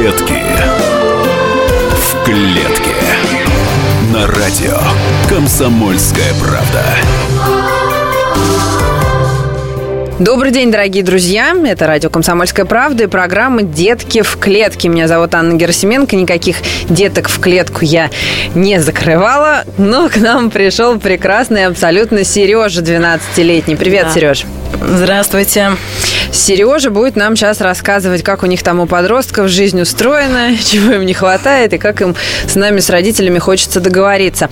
клетки. В клетке. На радио «Комсомольская правда». Добрый день, дорогие друзья. Это радио «Комсомольская правда» и программа «Детки в клетке». Меня зовут Анна Герасименко. Никаких деток в клетку я не закрывала. Но к нам пришел прекрасный абсолютно Сережа, 12-летний. Привет, Да. Сереж. Здравствуйте. Сережа будет нам сейчас рассказывать, как у них там у подростков жизнь устроена, чего им не хватает и как им с нами, с родителями хочется договориться.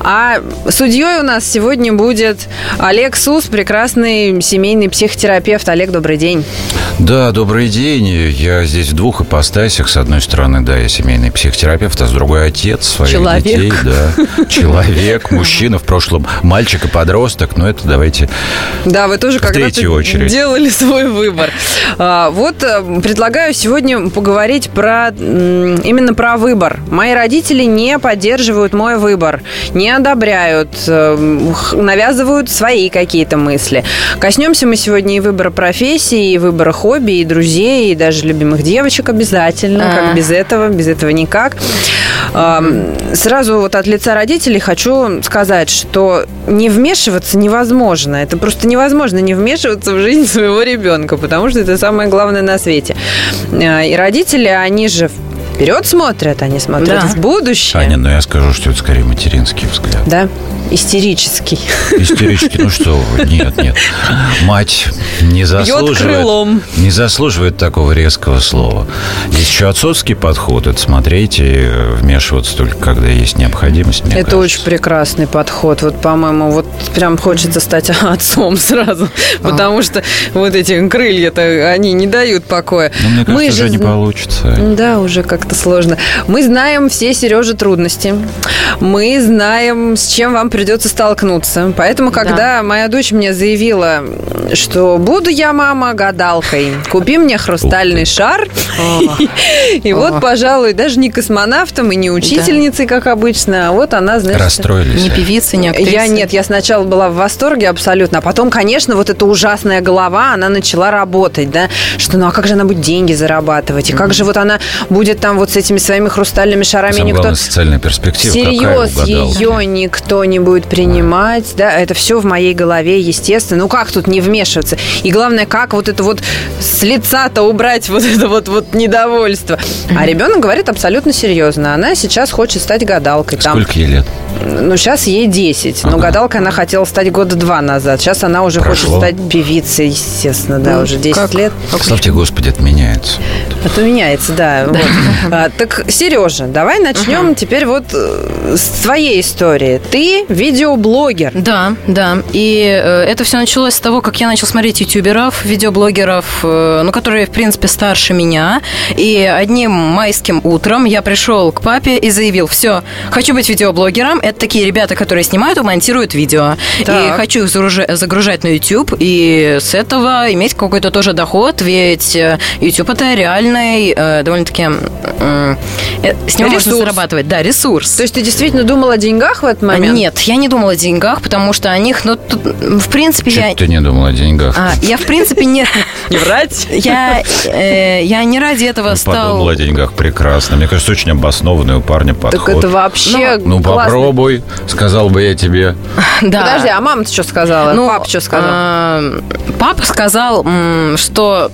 А судьей у нас сегодня будет Олег Сус, прекрасный семейный психотерапевт. Олег, добрый день. Да, добрый день. Я здесь в двух ипостасях. С одной стороны, да, я семейный психотерапевт, а с другой отец своих Человек. детей. Да. Человек, мужчина, в прошлом мальчик и подросток. Но это давайте... Да, вы тоже В когда-то третью очередь. делали свой выбор. А, Вот э, предлагаю сегодня поговорить про м, именно про выбор. Мои родители не поддерживают мой выбор, не одобряют, э, х- навязывают свои какие-то мысли. Коснемся мы сегодня и выбора профессии, и выбора хобби, и друзей, и даже любимых девочек обязательно. А. Как без этого, без этого никак. Сразу вот от лица родителей хочу сказать, что не вмешиваться невозможно. Это просто невозможно не вмешиваться в жизнь своего ребенка, потому что это самое главное на свете. А, И родители, они же вперед смотрят, они смотрят Да. в будущее. Аня, но я скажу, что это скорее материнский взгляд. Да, истерический. Истерички, ну что вы, нет, нет. Мать не заслуживает... крылом. Не заслуживает такого резкого слова. Есть еще отцовский подход. Это смотреть и вмешиваться только когда есть необходимость, мне Это кажется. очень прекрасный подход. Вот, по-моему, вот прям хочется стать отцом сразу, потому что вот эти крылья-то, они не дают покоя. Ну, мне кажется, Мы уже же не получится. Да, уже как-то сложно. Мы знаем все Сережи трудности. Мы знаем, с чем вам придется столкнуться. Поэтому, когда моя дочь мне заявила, что буду я, мама, гадалкой, купи мне хрустальный шар. И вот, пожалуй, даже не космонавтом и не учительницей, как обычно, а вот она, знаешь... Расстроились. Не певица, не актриса. Я нет, я сначала была в восторге абсолютно, а потом, конечно, вот эта ужасная голова, она начала работать, да, что ну а как же она будет деньги зарабатывать, и как же вот она будет там вот с этими своими хрустальными шарами Самое никто... главное, социальная перспектива. Всерьез ее никто не будет принимать, да, это все в моей голове, естественно. Ну как тут не вмешиваться? И главное, как вот это вот с лица-то убрать вот это вот, вот недовольство. А ребенок говорит абсолютно серьезно. Она сейчас хочет стать гадалкой. Там, Сколько ей лет? Ну, сейчас ей 10. Но Ага. гадалкой она хотела стать года два назад. Сейчас она уже Прошло. хочет стать певицей, естественно, да, Ну, уже 10 как? лет. Славьте Господи, это меняется. Это меняется, да. вот. А, так, Сережа, давай начнем теперь вот э, с твоей истории. Ты видеоблогер. Да, да. И э, это все началось с того, как я начал смотреть ютуберов, видеоблогеров, э, ну, которые, в принципе, старше меня. И одним майским утром я пришел к папе и заявил, все, хочу быть видеоблогером. Это такие ребята, которые снимают и монтируют видео. Так. И хочу их загружа- загружать на YouTube, и с этого иметь какой-то тоже доход, ведь э, YouTube это реальный, э, довольно-таки, э, с него можно Ресурс. зарабатывать. Да, ресурс. То есть ты действительно думал о деньгах в этот момент? Нет, я не думала о деньгах, потому что о них, ну, тут, в принципе, Чуть я... ты не думал о деньгах. А, я, в принципе, не... Не врать? Я, э, я не ради этого Ну, стал... Подумал о деньгах прекрасно. Мне кажется, очень обоснованный у парня подход. Так это вообще Ну, классно. попробуй, сказал бы я тебе. Да. Подожди, а мама-то что сказала? Ну, Папа что сказал? а, Папа сказал, что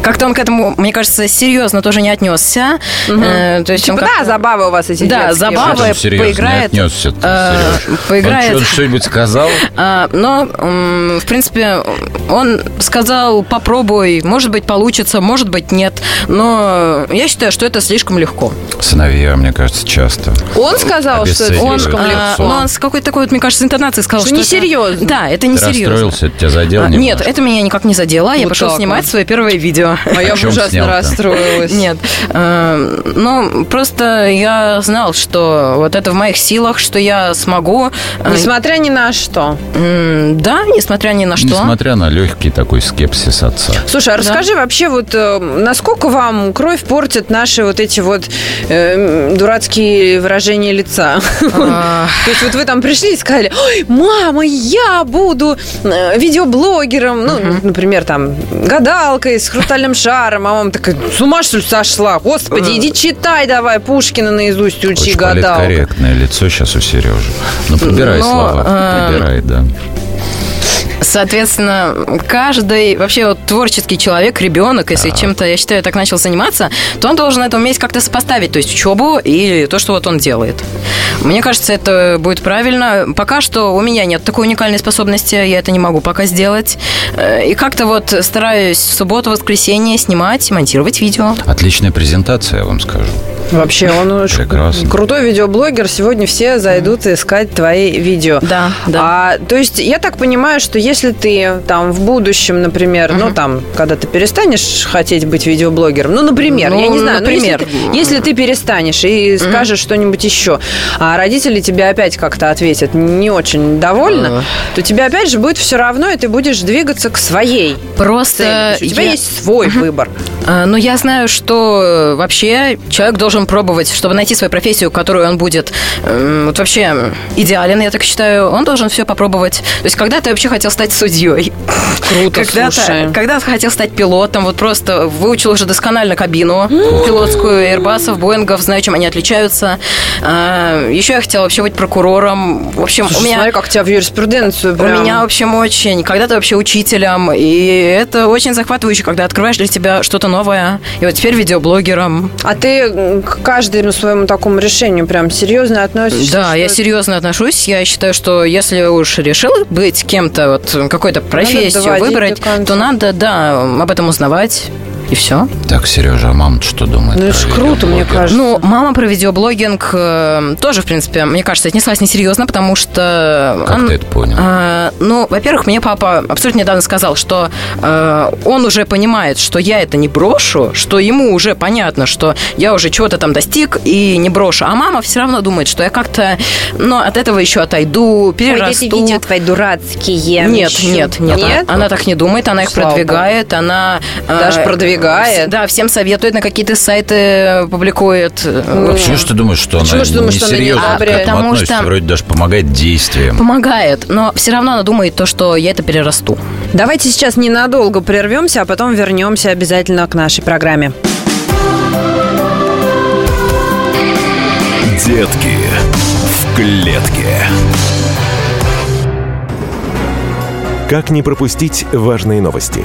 как-то он к этому, мне кажется, серьезно тоже не отнесся. Э, то есть он Типа, да, как-то- забавы у вас эти Да, серьезно поиграет, не отнесся, э, поиграет. Он, что- что-нибудь сказал? А, но, в принципе, он сказал, попробуй, может быть, получится, может быть, нет. Но я считаю, что это слишком легко. Сыновья, мне кажется, часто. Он сказал, что это слишком А, легко. но он с какой-то такой, вот, мне кажется, интонацией сказал, Что что, это- несерьезно. Да, это Ты несерьезно. расстроился, это тебя задело А, немножко? Нет, это меня никак не задело. Я Вот пошел снимать вот. свое первое видео. А я ужасно расстроилась. Нет. э, Ну, просто я знал, что вот это в моих силах, что я смогу. э, Несмотря ни на что. Да, несмотря ни на что. Несмотря на легкий такой скепсис отца. Слушай, а расскажи вообще, вот э, насколько вам кровь портят наши вот эти вот дурацкие выражения лица? А, То есть вот вы там пришли и сказали, ой, мама, я буду видеоблогером, ну, например, там, гадалкой с хрустальным шаром, а мама такая, с ума что ли сошла? Господи, иди читай давай, Пушкина наизусть учи, Очень гадал. политкорректное лицо сейчас у Сережи. Ну, подбирай Но, слова. а, Подбирай, да. Соответственно, каждый вообще вот творческий человек, ребенок, если чем-то, я считаю, так начал заниматься, то он должен это уметь как-то сопоставить, то есть учебу и то, что вот он делает. Мне кажется, это будет правильно. Пока что у меня нет такой уникальной способности, я это не могу пока сделать. Э, И как-то вот стараюсь в субботу, воскресенье снимать, монтировать видео. Отличная презентация, я вам скажу. Вообще, он очень Прекрасно. крутой видеоблогер. Сегодня все зайдут искать твои видео. Да, да. А, то есть я так понимаю, что если ты там в будущем, например, ну там, когда ты перестанешь хотеть быть видеоблогером, ну, например, Ну, я не знаю, ну, например. если, ты, если ты перестанешь и скажешь что-нибудь еще, а родители тебе опять как-то ответят не очень довольно, Ага. то тебе опять же будет все равно, и ты будешь двигаться к своей Просто цели. У тебя я- есть свой выбор. А, Ну, я знаю, что э, вообще человек должен пробовать, чтобы найти свою профессию, которую он будет эм, вот вообще идеален, я так считаю, он должен все попробовать. То есть, когда ты вообще хотел стать судьей? Круто, когда слушай. когда ты хотел стать пилотом, вот просто выучил уже досконально кабину пилотскую, Airbus'ов, Боингов, знаю, чем они отличаются. А, Еще я хотела вообще быть прокурором. В общем, Слушай, у меня... смотри, как тебя в юриспруденцию У прям... меня, в общем, очень. Когда-то вообще учителем. И это очень захватывающе, когда открываешь для тебя что-то новое. И вот теперь видеоблогером. А ты к каждому своему такому решению прям серьезно относишься? Да, я это? серьезно отношусь. Я считаю, что если уж решил быть кем-то, вот какой-то профессию выбрать, то надо, да, об этом узнавать. И все. Так, Сережа, а мама что думает? Ну, это ж круто, мне кажется. Ну, мама про видеоблогинг э, тоже, в принципе, мне кажется, отнеслась несерьезно, потому что... Как он- ты это понял? А, ну, во-первых, мне папа абсолютно недавно сказал, что э, он уже понимает, что я это не брошу, что ему уже понятно, что я уже чего-то там достиг и не брошу. А мама все равно думает, что я как-то, ну, от этого еще отойду, перерасту. твои дурацкие. Нет, нет, нет, Нет? Она так не думает, она их Слава продвигает, она... э, Даже продвигает? Да, всем советует, на какие-то сайты публикует. Ну, В Почему общем, же ты думаешь, что Почему она думаешь, что она не несерьезно к этому Потому относится? что- Вроде даже помогает действием. помогает, но все равно она думает то, что я это перерасту. Давайте сейчас ненадолго прервемся, а потом вернемся обязательно к нашей программе. Детки в клетке. Как не пропустить важные новости?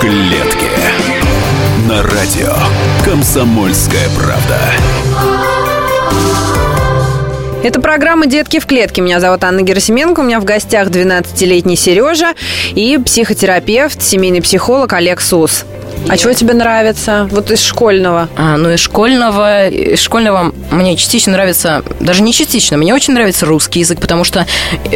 клетке. На радио Комсомольская правда. Это программа «Детки в клетке». Меня зовут Анна Герасименко. У меня в гостях 12-летний Сережа и психотерапевт, семейный психолог Олег Сус. А чего тебе нравится? Вот из школьного. А, ну, из школьного, из школьного мне частично нравится, даже не частично, мне очень нравится русский язык, потому что,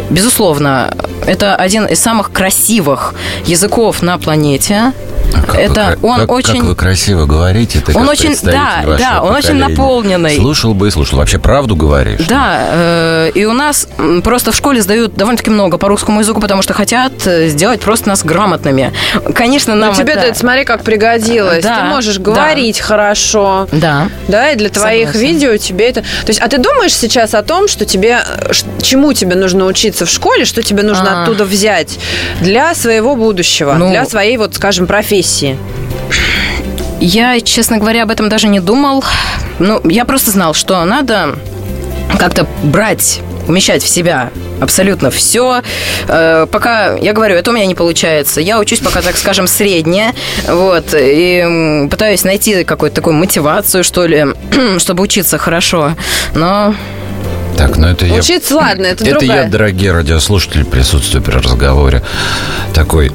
безусловно, это один из самых красивых языков на планете. А как это вы, он как, очень... Как вы красиво говорите. Ты Он как очень- да, да, он очень поколения. наполненный. Слушал бы и слушал. Вообще правду говоришь? Да, э, и у нас просто в школе сдают довольно-таки много по русскому языку, потому что хотят э, сделать просто нас грамотными. Конечно, нам Ну, тебе-то это... это, смотри, как пригодилось. Да, ты можешь да. говорить хорошо. Да. Да, и для твоих Согласна. видео тебе это... То есть, а ты думаешь сейчас о том, что тебе... Чему тебе нужно учиться в школе, что тебе нужно А. оттуда взять для своего будущего, Ну. для своей, вот, скажем, профессии? Я, честно говоря, об этом даже не думал. Ну, я просто знал, что надо как-то брать, умещать в себя абсолютно все. пока, я говорю, это у меня не получается. Я учусь пока, так скажем, среднее. Вот. И пытаюсь найти какую-то такую мотивацию, что ли, чтобы учиться хорошо. Но Так, ну это я... Учиться, ладно, это, Это другая. я, дорогие радиослушатели, присутствую при разговоре такой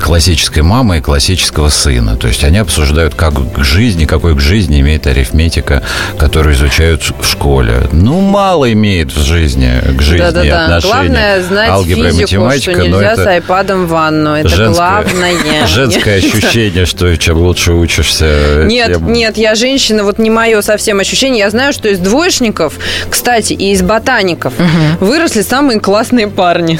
классической мамы и классического сына. То есть они обсуждают, как к жизни, какой к жизни имеет арифметика, которую изучают в школе. Ну, мало имеет в жизни к жизни Да-да-да. отношения. Главное знать Алгебра и физику, математика, что но нельзя это с айпадом в ванну. Это женское, главное. женское ощущение, что чем лучше учишься, Нет, тем- нет, я женщина, вот не мое совсем ощущение. Я знаю, что из двоечников, кстати, и из ботаников выросли самые классные парни.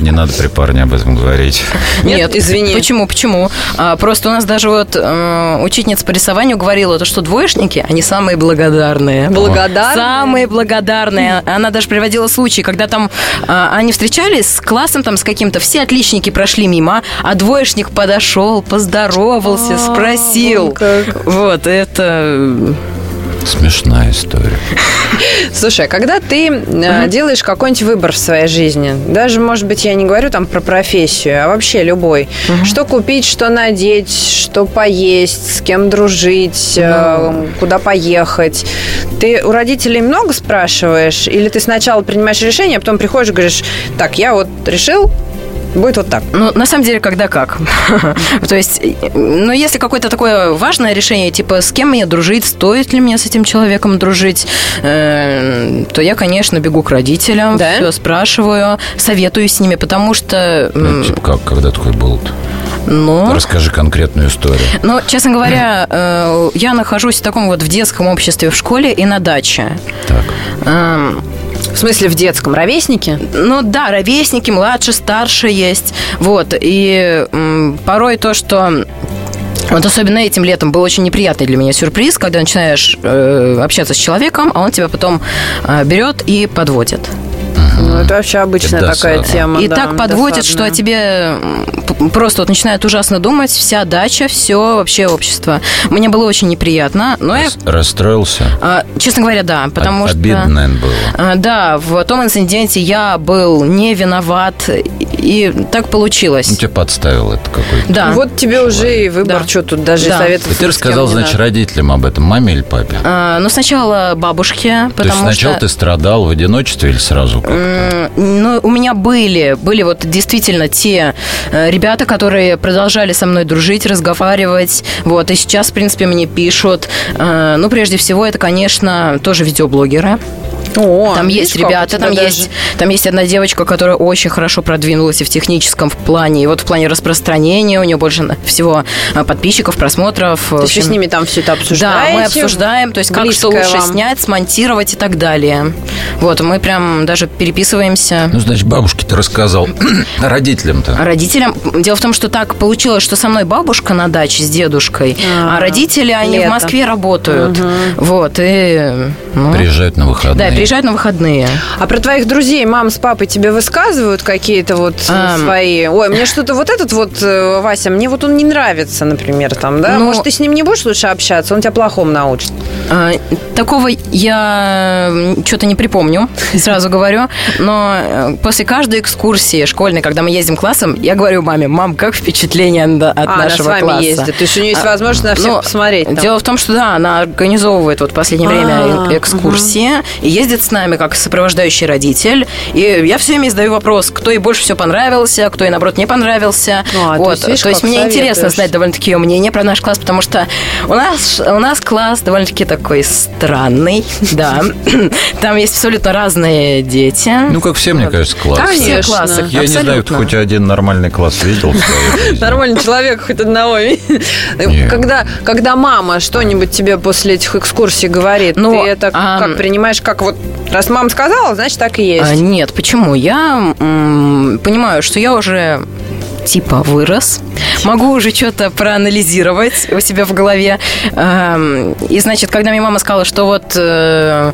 Не надо при парне об этом говорить. Нет, извини. Почему? Почему? А, просто у нас даже вот э, учительница по рисованию говорила, то, что двоечники, они самые благодарные. Благодарные? Самые благодарные. Она даже приводила случаи, когда там а, они встречались с классом там с каким-то, все отличники прошли мимо, а двоечник подошел, поздоровался, спросил. вон как. Вот, это... Смешная история. Слушай, а когда ты э, делаешь какой-нибудь выбор в своей жизни, даже, может быть, я не говорю там про профессию, а вообще любой, что купить, что надеть, что поесть, с кем дружить, э, куда поехать, ты у родителей много спрашиваешь, или ты сначала принимаешь решение, а потом приходишь и говоришь, так, я вот решил, будет вот так. Ну, на самом деле, когда как. То есть, ну, если какое-то такое важное решение, типа, с кем мне дружить, стоит ли мне с этим человеком дружить, э, то я, конечно, бегу к родителям, Да? все спрашиваю, советуюсь с ними, потому что, Ну, типа, как, когда такой был ну, Расскажи конкретную историю. но, честно говоря, э, я нахожусь в таком вот в детском обществе в школе и на даче. Так. Эм, В смысле, в детском ровеснике? Ну да, ровесники, младше, старше есть. Вот. И м, порой то, что вот особенно этим летом был очень неприятный для меня сюрприз, когда начинаешь э, общаться с человеком, а он тебя потом э, берет и подводит. Ну, это вообще обычная Это такая досадно. тема. и да, так подводит, что о тебе просто вот начинает ужасно думать вся дача, все вообще общество. Мне было очень неприятно, но я, Рас- Расстроился? а, честно говоря, да, потому Об- что... Обидно, наверное, было. А, Да, в том инциденте я был не виноват, и так получилось. Ну, тебя подставил это какой-то. Да. Вот тебе уже и выбор, Да. что тут даже Да. советов. И ты рассказал, значит, родителям об этом, маме или папе? А, ну, сначала бабушке, То есть потому сначала что... ты страдал в одиночестве или сразу как Ну, у меня были, были вот действительно те э, ребята, которые продолжали со мной дружить, разговаривать, вот, и сейчас, в принципе, мне пишут. Э, Ну, прежде всего, это, конечно, тоже видеоблогеры. О, Там есть как ребята, там даже- есть, там есть одна девочка, которая очень хорошо продвинулась и в техническом плане, и вот в плане распространения у нее больше всего подписчиков, просмотров. в вы общем. с ними там все это обсуждаете? Да, мы обсуждаем, то есть как что лучше вам? снять, смонтировать и так далее. Вот, мы прям даже переписываемся. Ну, значит, бабушке ты рассказал. Родителям-то. А Родителям, дело в том, что так получилось, что со мной бабушка на даче с дедушкой, а, А, родители, они лето. в Москве работают. Вот, и... ну, Приезжают на выходные. да, приезжают на выходные. А про твоих друзей мам с папой тебе высказывают какие-то вот Ам. свои... Ой, мне что-то вот этот вот, э, Вася, мне вот он не нравится, например, там, да? Ну- Может, ты с ним не будешь лучше общаться, он тебя плохому научит. А, Такого я что-то не припомню, сразу говорю. Но э, после каждой экскурсии школьной, когда мы ездим классом, я говорю маме, мам, как впечатление от а, она с нашего вами класса? ездит. То есть у нее есть А, возможность на всех ну, посмотреть. там. Дело в том, что да, она организовывает вот в последнее время А, э- экскурсии и ездит с нами как сопровождающий родитель. И я все время задаю вопрос, кто ей больше всего понравился, кто ей, наоборот, не понравился. А, то вот. есть, видишь, то есть мне интересно советуешь. знать довольно-таки ее мнение про наш класс, потому что у нас, у нас класс довольно-таки такой странный, да. Там есть абсолютно разные дети. Ну, как все, мне кажется, класс. Конечно. Все классы, Я не знаю, хоть один нормальный класс видел? Нормальный человек хоть одного. Когда, когда мама что-нибудь тебе после этих экскурсий говорит, Ну, ты это а, как принимаешь, как вот раз мама сказала, значит так и есть. А, нет, почему? Я м, понимаю, что я уже типа вырос, могу уже что-то проанализировать у себя в голове. Эм, И, значит, когда мне мама сказала, что вот, э,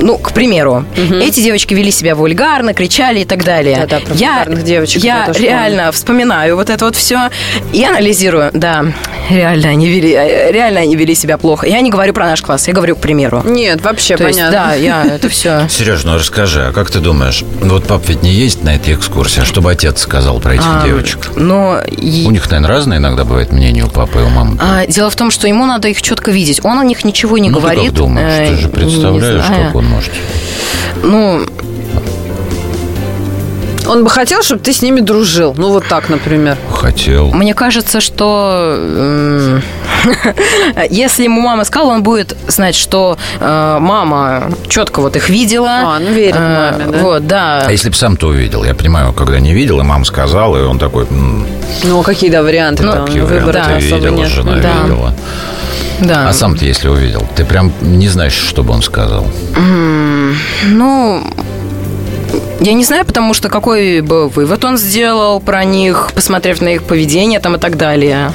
ну, к примеру, эти девочки вели себя вульгарно, кричали и так далее. Да-да, про я, девочек я я тоже реально вспоминаю вот это вот все и анализирую. Да, реально они вели, э, реально они вели себя плохо. Я не говорю про наш класс, я говорю к примеру. Нет, вообще То есть, понятно. да, я это все... Сереж, ну расскажи, а как ты думаешь, вот пап ведь не ездит на эти экскурсии, а что бы отец сказал про этих А, девочек? Но... У них, наверное, разное иногда бывает мнение у папы и у мамы. А, дело в том, что ему надо их четко видеть. Он о них ничего не ну, говорит. Ты как думаешь? Э, Ты же не представляешь, как он может? Ну, Он бы хотел, чтобы ты с ними дружил. Ну, вот так, например. Хотел. Мне кажется, что м, если ему мама сказала, он будет знать, что э, мама четко вот их видела. А, ну, верит Э, маме, да? Вот, да. А если бы сам то увидел? Я понимаю, когда не видел, и мама сказала, и он такой, «М, Ну, а какие, да, варианты такие Выбора варианты видела, жена видела. да. А сам ты, если увидел, ты прям не знаешь, что бы он сказал. Ну, я не знаю, потому что какой бы вывод он сделал про них, посмотрев на их поведение там и так далее.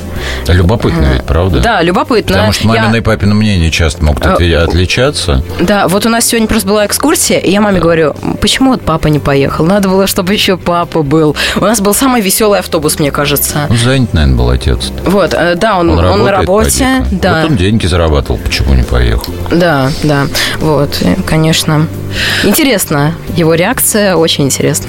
Любопытно ведь, правда? Да, любопытно. Потому что Я- мамино и папино мнение часто могут отви- отличаться. Да, вот у нас сегодня просто была экскурсия, и я маме говорю, почему вот папа не поехал? Надо было, чтобы еще папа был. У нас был самый веселый автобус, мне кажется. Ну, занят, наверное, был отец. Вот, э, да, он, Он, он на работе, да, Вот он деньги зарабатывал, почему не поехал? да, да, вот, конечно. Интересно, его реакция очень интересна.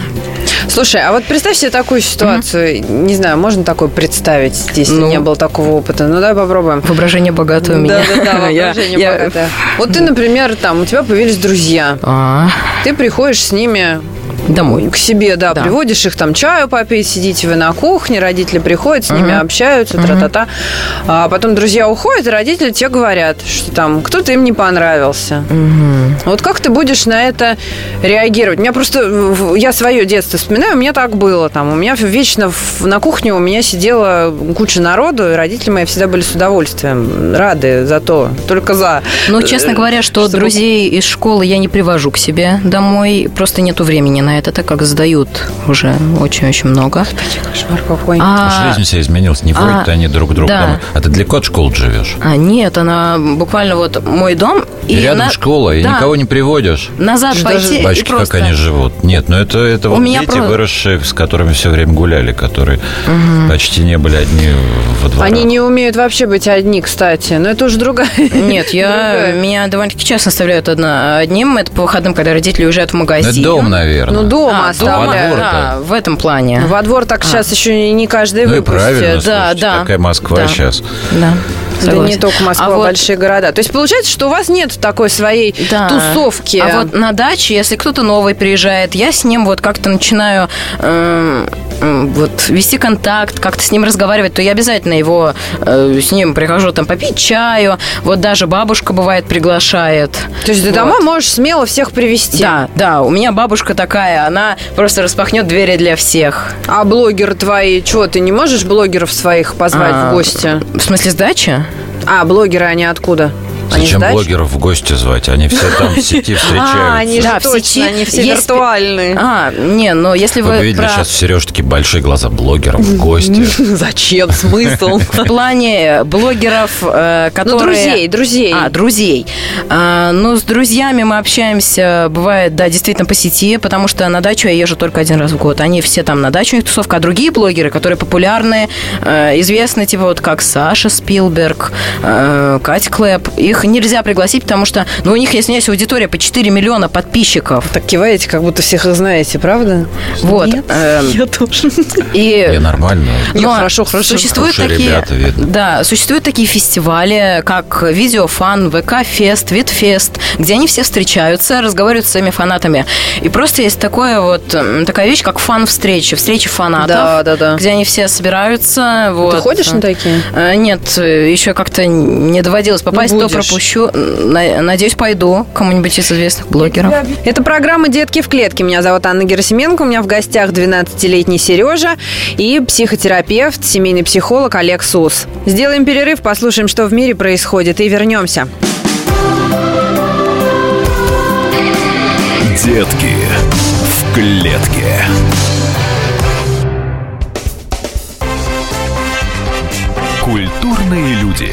Слушай, а вот представь себе такую ситуацию. Не знаю, можно такое представить, если Ну. не было такого опыта. Ну, давай попробуем. Воображение богатое у меня. Да, да, да, Я- воображение я- богатое. Вот ты, например, там, у тебя появились друзья. А, Ты приходишь с ними домой. к себе, да, Да. приводишь их там чаю попить, сидите вы на кухне, родители приходят, с ними Мгм. общаются, тра-та-та. А потом друзья уходят, и родители тебе говорят, что там кто-то им не понравился. Вот как ты будешь на это реагировать? У меня просто, я свое детство вспоминаю, у меня так было. Там, у меня вечно на кухне у меня сидела куча народу, и родители мои всегда были с удовольствием рады за то, только за. Ну, честно говоря, что Чтобы- друзей из школы я не привожу к себе домой. Просто нету времени на это, так как сдают уже очень-очень много. Кошмар какой. А, Жизнь вся изменилась, не ходят а, они друг к другу да. А ты далеко от школы живешь? а, нет, она буквально вот мой дом. И, рядом на- школа, и Да, никого не приводишь. Назад Что пойти Бачки, просто... как они живут. Нет, ну это, это У вот меня дети, про- выросшие, с которыми все время гуляли, которые почти не были одни во дворах. Они не умеют вообще быть одни, кстати. Но это уже другая. Нет, я, другая. меня довольно-таки часто оставляют одна, одним. Это по выходным, когда родители уезжают в Ну, магазин. это дом, наверное. Ну, дома А, дома, оставляют. во двор, да, в этом плане. Во двор так сейчас еще не каждый Ну и выпустит. правильно, Да, слушайте, да. такая Москва Да. сейчас. Да, Да согласен. не только Москва, А вот- большие города. То есть получается, что у вас нет такой своей Да. тусовки. А вот на даче, если кто-то новый приезжает, я с ним вот как-то начинаю м, вот вести контакт, как-то с ним разговаривать, то я обязательно его э, с ним прихожу там попить чаю. Вот даже бабушка бывает приглашает. То есть ты Вот. домой можешь смело всех привести. Да, да, у меня бабушка такая, она просто распахнет двери для всех. А блогеры твои, что, ты не можешь блогеров своих позвать А, в гости? В смысле сдача? А, блогеры, они откуда? Они Зачем с дач? блогеров в гости звать? Они все там в сети встречаются. А, они же Да, в точно, сети они все есть- виртуальные. А, не, но если Вы вы видели про- сейчас у Сережи такие большие глаза блогеров в гости. Зачем? Смысл? в плане блогеров, э, которые... Ну, друзей, друзей. А, друзей. А, ну, с друзьями мы общаемся, бывает, да, действительно по сети, потому что на дачу я езжу только один раз в год. Они все там на дачу, у них тусовка. А другие блогеры, которые популярны, э, известны, типа вот как Саша Спилберг, э, Катя Клэп, их нельзя пригласить, потому что, ну, у них, если не аудитория по 4 миллиона подписчиков. Так киваете, как будто всех их знаете, правда? Вот. Нет, эм, я тоже. И Не, нормально. Не, Но хорошо, хорошо. Существуют Хорошие такие, ребята, видно. да, существуют такие фестивали, как Видеофан, ВК-фест, Витфест, где они все встречаются, разговаривают с своими фанатами. И просто есть такое вот, такая вещь, как фан-встречи, встречи фанатов, Да, да, да. где они все собираются. Вот. Ты ходишь на такие? Э, Нет, э, еще как-то не доводилось попасть, Ну, то будешь. На- Надеюсь, пойду к кому-нибудь из известных блогеров. Это программа «Детки в клетке». Меня зовут Анна Герасименко. У меня в гостях 12-летний Сережа и психотерапевт, семейный психолог Олег Сус. Сделаем перерыв, послушаем, что в мире происходит, и вернемся. Детки в клетке. Культурные люди.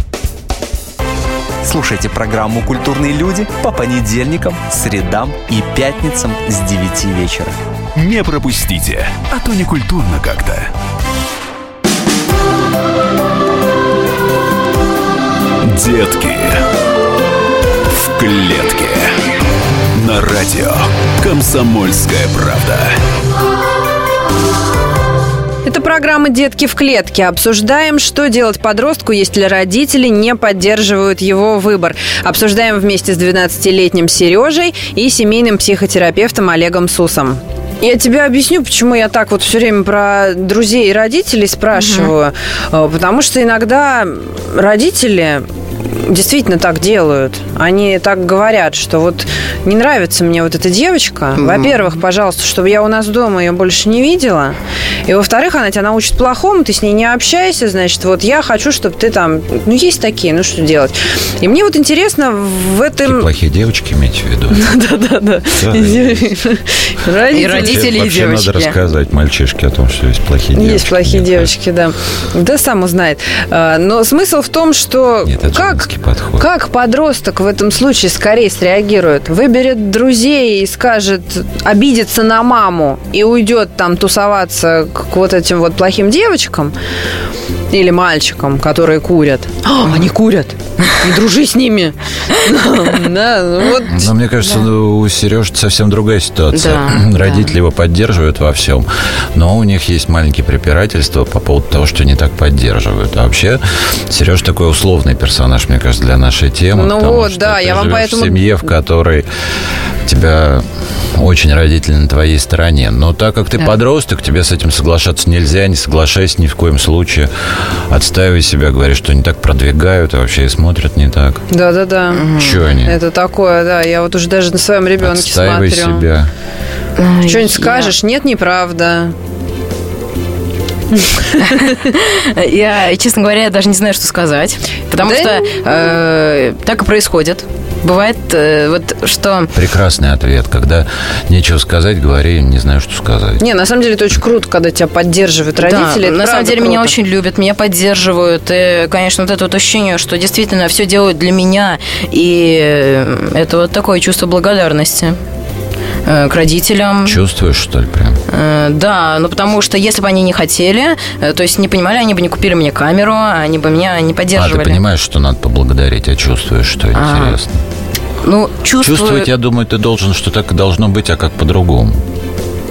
Слушайте программу «Культурные люди» по понедельникам, средам и пятницам с 9 вечера. Не пропустите, а то не культурно как-то. Детки в клетке. На радио «Комсомольская правда». Это программа «Детки в клетке». Обсуждаем, что делать подростку, если родители не поддерживают его выбор. Обсуждаем вместе с 12-летним Сережей и семейным психотерапевтом Олегом Сусом. Я тебе объясню, почему я так вот все время про друзей и родителей спрашиваю. Угу. Потому что иногда родители действительно так делают. Они так говорят, что вот не нравится мне вот эта девочка. Mm-hmm. Во-первых, пожалуйста, чтобы я у нас дома ее больше не видела. И во-вторых, она тебя научит плохому, ты с ней не общайся, значит, вот я хочу, чтобы ты там... Ну, есть такие, ну что делать? И мне вот интересно в этом... Такие плохие девочки имеете в виду? Да-да-да. И родители, и девочки. надо рассказать мальчишке о том, что есть плохие девочки. Есть плохие девочки, да. Да сам узнает. А, но смысл в том, что как подход. Как подросток в этом случае скорее среагирует? Выберет друзей и скажет, обидится на маму и уйдет там тусоваться к вот этим вот плохим девочкам или мальчикам, которые курят. А, они курят. Не дружи с ними. Ну но мне кажется, у Сережи совсем другая ситуация. Родители его поддерживают во всем, но у них есть маленькие препирательства по поводу того, что не так поддерживают. А вообще, Сереж такой условный персонаж, мне кажется, для нашей темы. Ну вот, да, я вам поэтому... в семье, в которой тебя очень родители на твоей стороне. Но так как ты да. подросток, тебе с этим соглашаться нельзя, не соглашайся ни в коем случае. Отстаивай себя, говори, что не так продвигают, а вообще и смотрят не так. Да-да-да. Че они? Это такое, да. Я вот уже даже на своем ребенке Отстаивай смотрю. себя. Что-нибудь скажешь? Нет, неправда. Я, честно говоря, даже не знаю, что сказать. Потому что э, так и происходит. Бывает э, вот что... Прекрасный ответ. Когда нечего сказать, говори, не знаю, что сказать. Не, на самом деле это очень круто, когда тебя поддерживают родители. Да, на самом деле круто. меня очень любят, меня поддерживают. И, конечно, вот это вот ощущение, что действительно все делают для меня. И это вот такое чувство благодарности. Э, к родителям. Чувствуешь, что ли, прям? Э, да, ну потому что если бы они не хотели, э, то есть не понимали, они бы не купили мне камеру, они бы меня не поддерживали. А, ты понимаешь, что надо поблагодарить, а чувствуешь, что а. интересно? Ну, чувствую... Чувствовать, я думаю, ты должен, что так и должно быть, а как по-другому.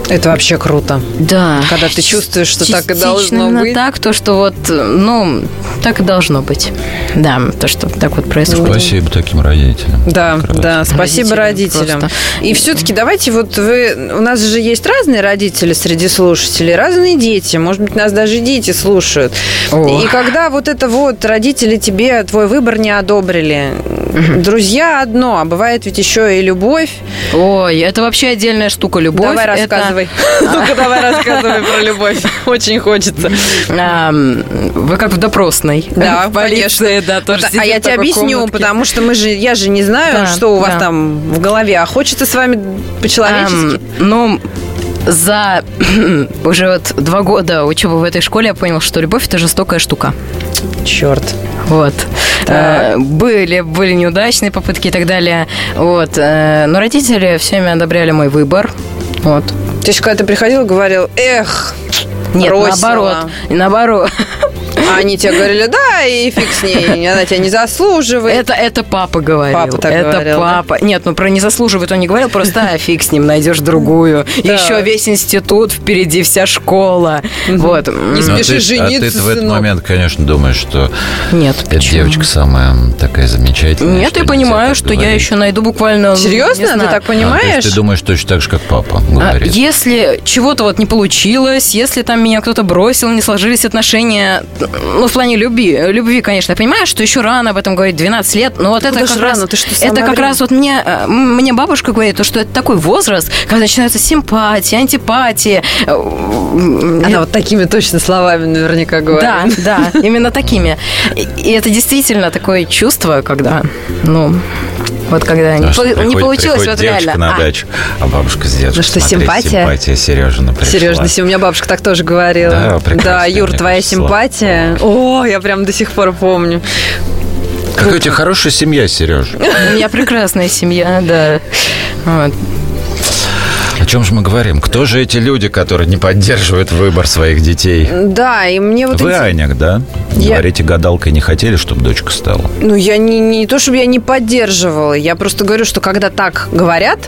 Это вообще круто. Да. Когда ты чувствуешь, что так и должно именно быть. так, то, что вот, ну, так и должно быть. Да, то, что так вот происходит. Спасибо таким родителям. Да, Прекрасно. да, спасибо родителям. Просто. И все-таки давайте вот вы... У нас же есть разные родители среди слушателей, разные дети. Может быть, нас даже дети слушают. О. И когда вот это вот родители тебе твой выбор не одобрили, друзья одно, а бывает ведь еще и любовь. Ой, это вообще отдельная штука, любовь. Давай рассказывай рассказывай. Ну-ка, давай рассказывай про любовь. Очень хочется. Вы как в допросной. Да, конечно. Да, тоже а я тебе объясню, потому что мы же, я же не знаю, что у вас там в голове, а хочется с вами по-человечески. Ну, за уже вот два года учебы в этой школе я понял, что любовь это жестокая штука. Черт. Вот. А, были, были неудачные попытки и так далее. Вот. Э, но родители все время одобряли мой выбор. Вот. То есть, когда ты приходил, говорил, эх, нет, бросила. наоборот. Наоборот. А они тебе говорили, да, и фиг с ней, она тебя не заслуживает. Это, это папа говорил. Папа так это говорил, папа. Да? Нет, ну про не заслуживает он не говорил, просто а, фиг с ним, найдешь другую. Да. Еще весь институт, впереди вся школа. Вот. Не ну, а спеши жениться, А ты в этот момент, конечно, думаешь, что Нет, эта девочка самая такая замечательная. Нет, я понимаю, что я еще найду буквально... Серьезно? Ты так понимаешь? Ты думаешь точно так же, как папа говорит. Если чего-то вот не получилось, если там меня кто-то бросил, не сложились отношения, ну, в плане любви, любви, конечно, я понимаю, что еще рано об этом говорить, 12 лет, но вот это как рано, раз, ты что, это как раз вот мне, э, мне бабушка говорит, то, что это такой возраст, когда начинаются симпатии, антипатии. Э, Она вот такими точно словами наверняка говорит. Да, да, именно такими. И это действительно такое чувство, когда, ну, Вот когда не, А что, по- не приходит- получилось, приходит вот реально. на А, дачу, а бабушка с дедушкой. Ну что, смотри, симпатия? Симпатия Сережина пришла. Сережно, у меня бабушка так тоже говорила. Да, Да, Юр, твоя кажется, симпатия. О, я прям до сих пор помню. Какая у тебя хорошая семья, Сереж. У меня прекрасная семья, да. Вот. О чем же мы говорим? Кто же эти люди, которые не поддерживают выбор своих детей? Да, и мне вот Вы, эти- Аня, да? Я- Говорите, гадалкой не хотели, чтобы дочка стала? Ну, я не, не то, чтобы я не поддерживала. Я просто говорю, что когда так говорят,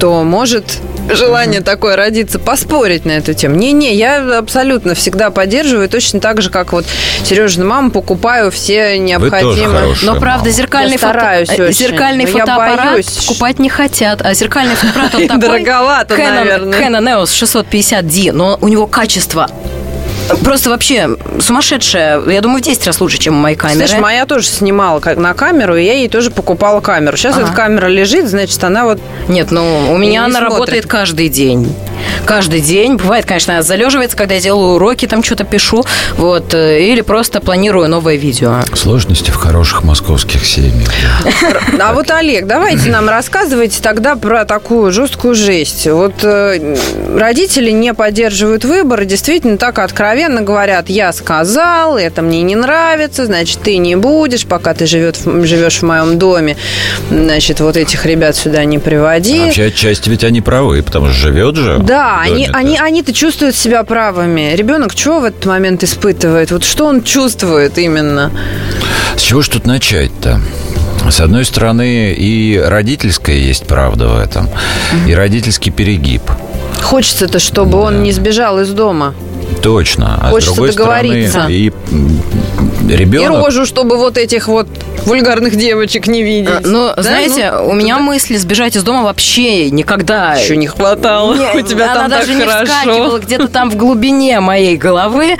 то может желание такое родиться, поспорить на эту тему. Не-не, я абсолютно всегда поддерживаю, точно так же, как вот Сережина мама, покупаю все необходимые... Но правда, мама. зеркальный, Я стараюсь фото- э, очень. зеркальный Но я фотоаппарат боюсь. покупать не хотят, а зеркальный фотоаппарат он такой... Дороговато, Canon, наверное. Canon EOS 650D, но у него качество просто вообще сумасшедшее. Я думаю, в 10 раз лучше, чем у моей камеры. Слышь, моя тоже снимала на камеру, и я ей тоже покупала камеру. Сейчас Ага. эта камера лежит, значит, она вот... Нет, ну, у меня она смотрит. работает каждый день. Каждый день. Бывает, конечно, залеживается, когда я делаю уроки, там что-то пишу. Вот. э, Или просто планирую новое видео. Сложности в хороших московских семьях. А вот, Олег, давайте нам рассказывайте тогда про такую жесткую жесть. Вот э, родители не поддерживают выбор, и действительно так откровенно говорят, я сказал, это мне не нравится, значит, ты не будешь, пока ты живет, живешь в моем доме, значит, вот этих ребят сюда не приводи. А Вообще, отчасти ведь они правы, потому что живет же. Да, доме-то. они, они, они-то чувствуют себя правыми. Ребенок что в этот момент испытывает? Вот что он чувствует именно? С чего ж тут начать-то? С одной стороны, и родительская есть правда в этом, и родительский перегиб. Хочется-то, чтобы он не сбежал из дома. Точно. А Хочется с другой договориться. стороны, и м, И ребенок... рожу, чтобы вот этих вот вульгарных девочек не видеть. А, Ну, Да? знаете, Ну, у меня мысли сбежать из дома вообще никогда. Еще не хватало. Не, У тебя она там даже так не хорошо. вскакивала где-то там в глубине моей головы.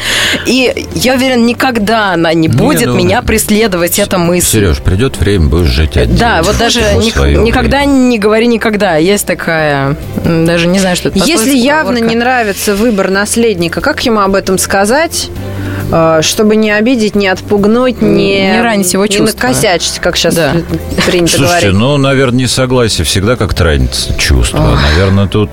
И я уверен, никогда она не будет ну, меня преследовать, эта мысль. Сереж, придет время, будешь жить отдельно. Да, вот даже ник- никогда времени. не говори никогда. Есть такая, даже не знаю, что это. Если явно поговорка. не нравится выбор наследника, как ему об этом сказать, чтобы не обидеть, не отпугнуть, не, Не ранить его не чувства. накосячить, как сейчас Да. принято Слушайте, говорить. ну, наверное, несогласие всегда как-то ранит чувство. Наверное, тут...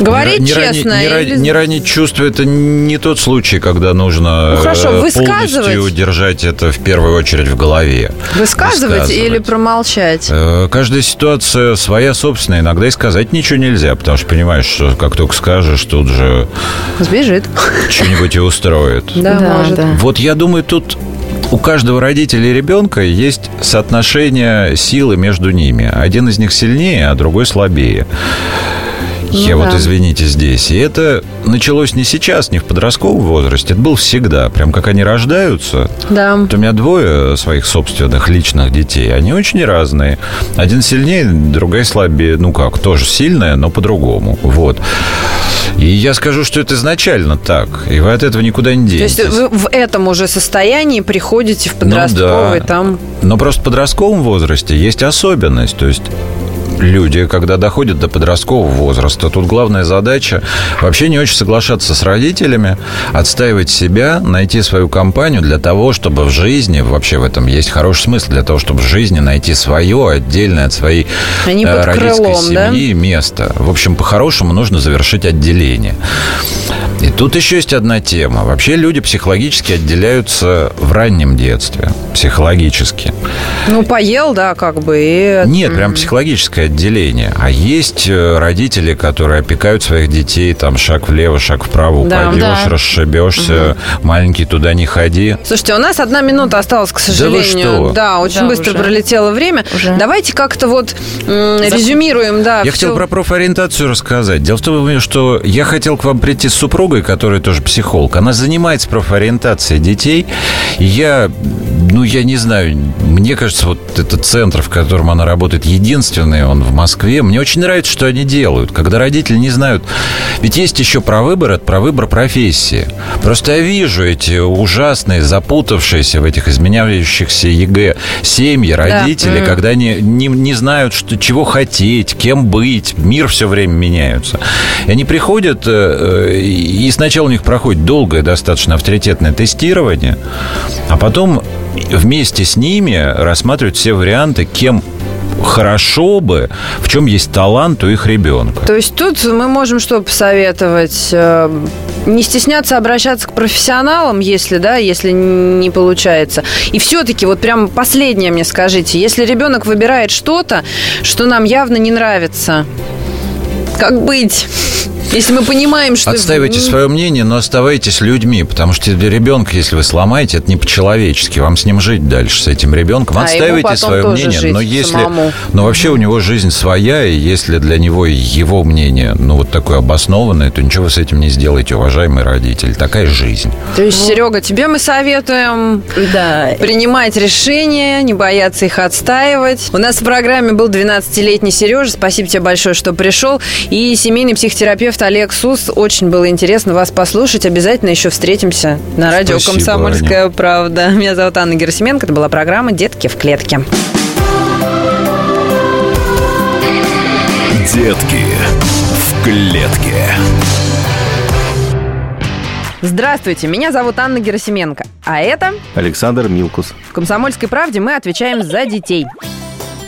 Говорить не, честно. ранить- не, или- не ранить чувство это не тот случай, когда нужно Ну, хорошо, э, высказывать. полностью держать это в первую очередь в голове. Высказывать или Высказывать. промолчать? Э, Каждая ситуация своя собственная. Иногда и сказать ничего нельзя, потому что понимаешь, что как только скажешь, тут же Сбежит. что-нибудь и устроит. Да, Да, может. да. Вот я думаю, тут у каждого родителя и ребенка есть соотношение силы между ними. Один из них сильнее, а другой слабее. Я Ну вот, да. извините, здесь. И это началось не сейчас, не в подростковом возрасте. Это было всегда. Прям как они рождаются. Да. Вот у меня двое своих собственных личных детей. Они очень разные. Один сильнее, другая слабее. Ну как, тоже сильная, но по-другому. Вот. И я скажу, что это изначально так. И вы от этого никуда не То денетесь. есть вы в этом уже состоянии приходите в подростковый Ну да. там... Но просто в подростковом возрасте есть особенность. То есть люди, когда доходят до подросткового возраста, тут главная задача вообще не очень соглашаться с родителями, отстаивать себя, найти свою компанию для того, чтобы в жизни, вообще в этом есть хороший смысл, для того, чтобы в жизни найти свое отдельное от своей Они э, родительской крылом, да? семьи место. В общем, по-хорошему нужно завершить отделение. И тут еще есть одна тема. Вообще люди психологически отделяются в раннем детстве. Психологически. Ну, поел, да, как бы, и... Нет, прям психологическое отделение. А есть э, родители, которые опекают своих детей, там, шаг влево, шаг вправо, Да. упадешь, Да. расшибешься, маленький, туда не ходи. Слушайте, у нас одна минута осталась, к сожалению. что? Да, очень Да, быстро уже. пролетело время. Уже. Давайте как-то вот м, резюмируем, да. Я всё. хотел про профориентацию рассказать. Дело в том, что я хотел к вам прийти с супругой, которая тоже психолог. Она занимается профориентацией детей. И я, ну, я не знаю, мне кажется, вот этот центр, в котором она работает, единственный он в Москве. Мне очень нравится, что они делают. Когда родители не знают... Ведь есть еще про выбор, это про выбор профессии. Просто я вижу эти ужасные, запутавшиеся в этих изменяющихся ЕГЭ семьи, родители, когда они не, не знают, что, чего хотеть, кем быть. Мир все время меняется. И они приходят, э, э, и сначала у них проходит долгое, достаточно авторитетное тестирование, а потом вместе с ними рассматривают все варианты, кем хорошо бы, в чем есть талант у их ребенка. То есть тут мы можем что посоветовать? Э, Не стесняться обращаться к профессионалам, если, да, если не получается. И все-таки вот прям последнее мне скажите, если ребенок выбирает что-то, что нам явно не нравится, как быть? Если мы понимаем, что... Отстаивайте свое мнение, но оставайтесь людьми, потому что для ребенка, если вы сломаете, это не по-человечески. Вам с ним жить дальше, с этим ребенком. А Отстаивайте свое мнение, но если... самому. Но вообще у него жизнь своя, и если для него его мнение, ну, вот такое обоснованное, то ничего вы с этим не сделаете, уважаемый родитель. Такая жизнь. То есть, Серега, тебе мы советуем Да. принимать решения, не бояться их отстаивать. У нас в программе был 12-летний Сережа. Спасибо тебе большое, что пришел. И семейный психотерапевт Олег Сус. Очень было интересно вас послушать. Обязательно еще встретимся на радио Спасибо, «Комсомольская правда». Меня зовут Анна Герасименко. Это была программа «Детки в клетке». Детки в клетке. Здравствуйте, меня зовут Анна Герасименко. А это Александр Милкус. В «Комсомольской правде» мы отвечаем за детей.